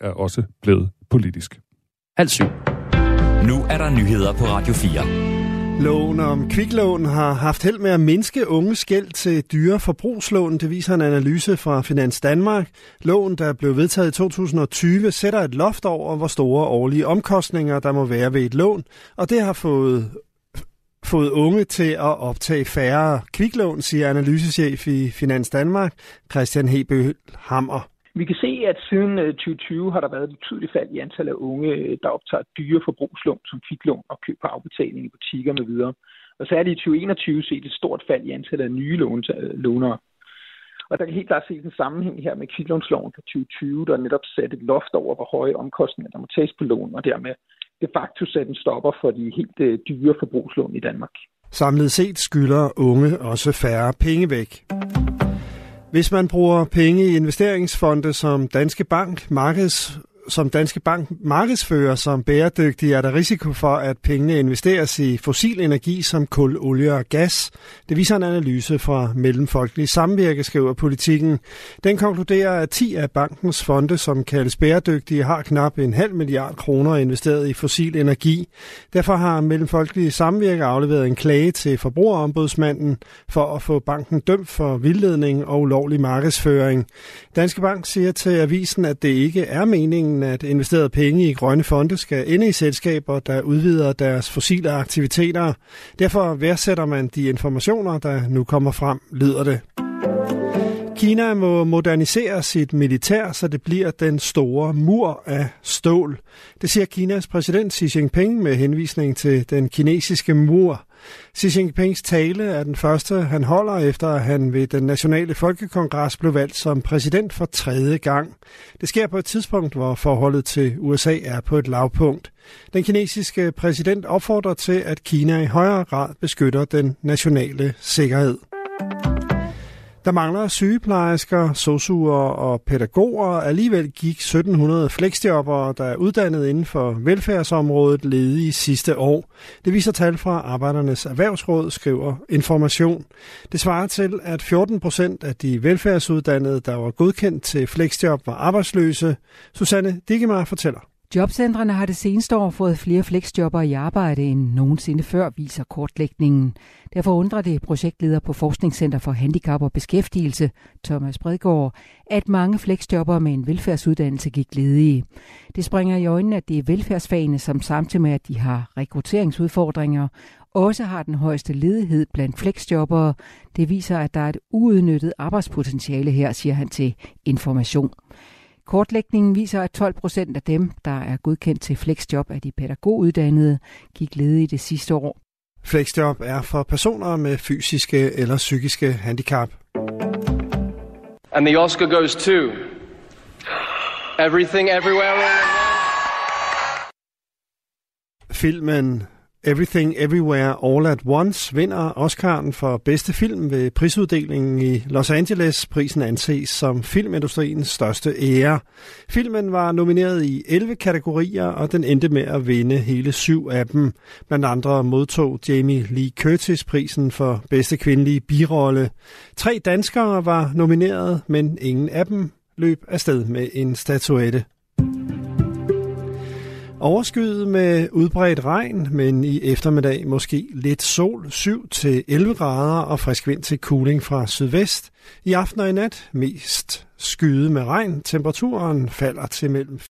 er også blevet politisk. Halv syv. Nu er der nyheder på Radio 4. Loven om kviklån har haft held med at mindske unge gæld til dyre forbrugslån. Det viser en analyse fra Finans Danmark. Loven, der blev vedtaget i 2020, sætter et loft over, hvor store årlige omkostninger der må være ved et lån, og det har fået fået unge til at optage færre kviklån, siger analysechef i Finans Danmark, Christian Hebø Hammer. Vi kan se, at siden øh, 2020 har der været et betydeligt fald i antallet af unge, øh, der optager dyre forbrugslån som kviklån og køb på afbetaling i butikker med videre. Og så er det i 2021 set et stort fald i antallet af nye øh, lånere. Og der kan helt klart ses en sammenhæng her med kviklånsloven fra 2020, der netop satte et loft over, hvor høje omkostninger der må tages på lån, og dermed de facto satte en stopper for de helt dyre forbrugslån i Danmark. Samlet set skylder unge også færre penge væk. Hvis man bruger penge i investeringsfonde som Danske Bank, Markeds som Danske Bank markedsfører som bæredygtig, er der risiko for, at pengene investeres i fossil energi som kul, olie og gas. Det viser en analyse fra Mellemfolkelig Samvirke, skriver politikken. Den konkluderer, at 10 af bankens fonde, som kaldes bæredygtige, har knap en halv milliard kroner investeret i fossil energi. Derfor har Mellemfolkelig Samvirke afleveret en klage til forbrugerombudsmanden for at få banken dømt for vildledning og ulovlig markedsføring. Danske Bank siger til avisen, at det ikke er meningen, planen, at investerede penge i grønne fonde skal ende i selskaber, der udvider deres fossile aktiviteter. Derfor værdsætter man de informationer, der nu kommer frem, lyder det. Kina må modernisere sit militær, så det bliver den store mur af stål. Det siger Kinas præsident Xi Jinping med henvisning til den kinesiske mur. Xi Jinpings tale er den første, han holder efter, at han ved den nationale folkekongres blev valgt som præsident for tredje gang. Det sker på et tidspunkt, hvor forholdet til USA er på et lavpunkt. Den kinesiske præsident opfordrer til, at Kina i højere grad beskytter den nationale sikkerhed. Der mangler sygeplejersker, sosuer og pædagoger. Alligevel gik 1700 fleksjobbere, der er uddannet inden for velfærdsområdet, ledige sidste år. Det viser tal fra Arbejdernes Erhvervsråd, skriver Information. Det svarer til, at 14 procent af de velfærdsuddannede, der var godkendt til fleksjob, var arbejdsløse. Susanne Digemar fortæller. Jobcentrene har det seneste år fået flere fleksjobber i arbejde end nogensinde før, viser kortlægningen. Derfor undrer det projektleder på Forskningscenter for Handicap og Beskæftigelse, Thomas Bredgaard, at mange fleksjobber med en velfærdsuddannelse gik ledige. Det springer i øjnene, at det er velfærdsfagene, som samtidig med, at de har rekrutteringsudfordringer, også har den højeste ledighed blandt flexjobbere. Det viser, at der er et uudnyttet arbejdspotentiale her, siger han til Information. Kortlægningen viser, at 12 procent af dem, der er godkendt til flexjob af de pædagoguddannede, gik ledige det sidste år. Flexjob er for personer med fysiske eller psykiske handicap. And the Oscar goes to Everything Everywhere Filmen Everything Everywhere All at Once vinder Oscar'en for bedste film ved prisuddelingen i Los Angeles. Prisen anses som filmindustriens største ære. Filmen var nomineret i 11 kategorier, og den endte med at vinde hele syv af dem. Blandt andre modtog Jamie Lee Curtis prisen for bedste kvindelige birolle. Tre danskere var nomineret, men ingen af dem løb afsted med en statuette. Overskyet med udbredt regn, men i eftermiddag måske lidt sol, 7-11 grader og frisk vind til cooling fra sydvest. I aften og i nat mest skyde med regn. Temperaturen falder til mellem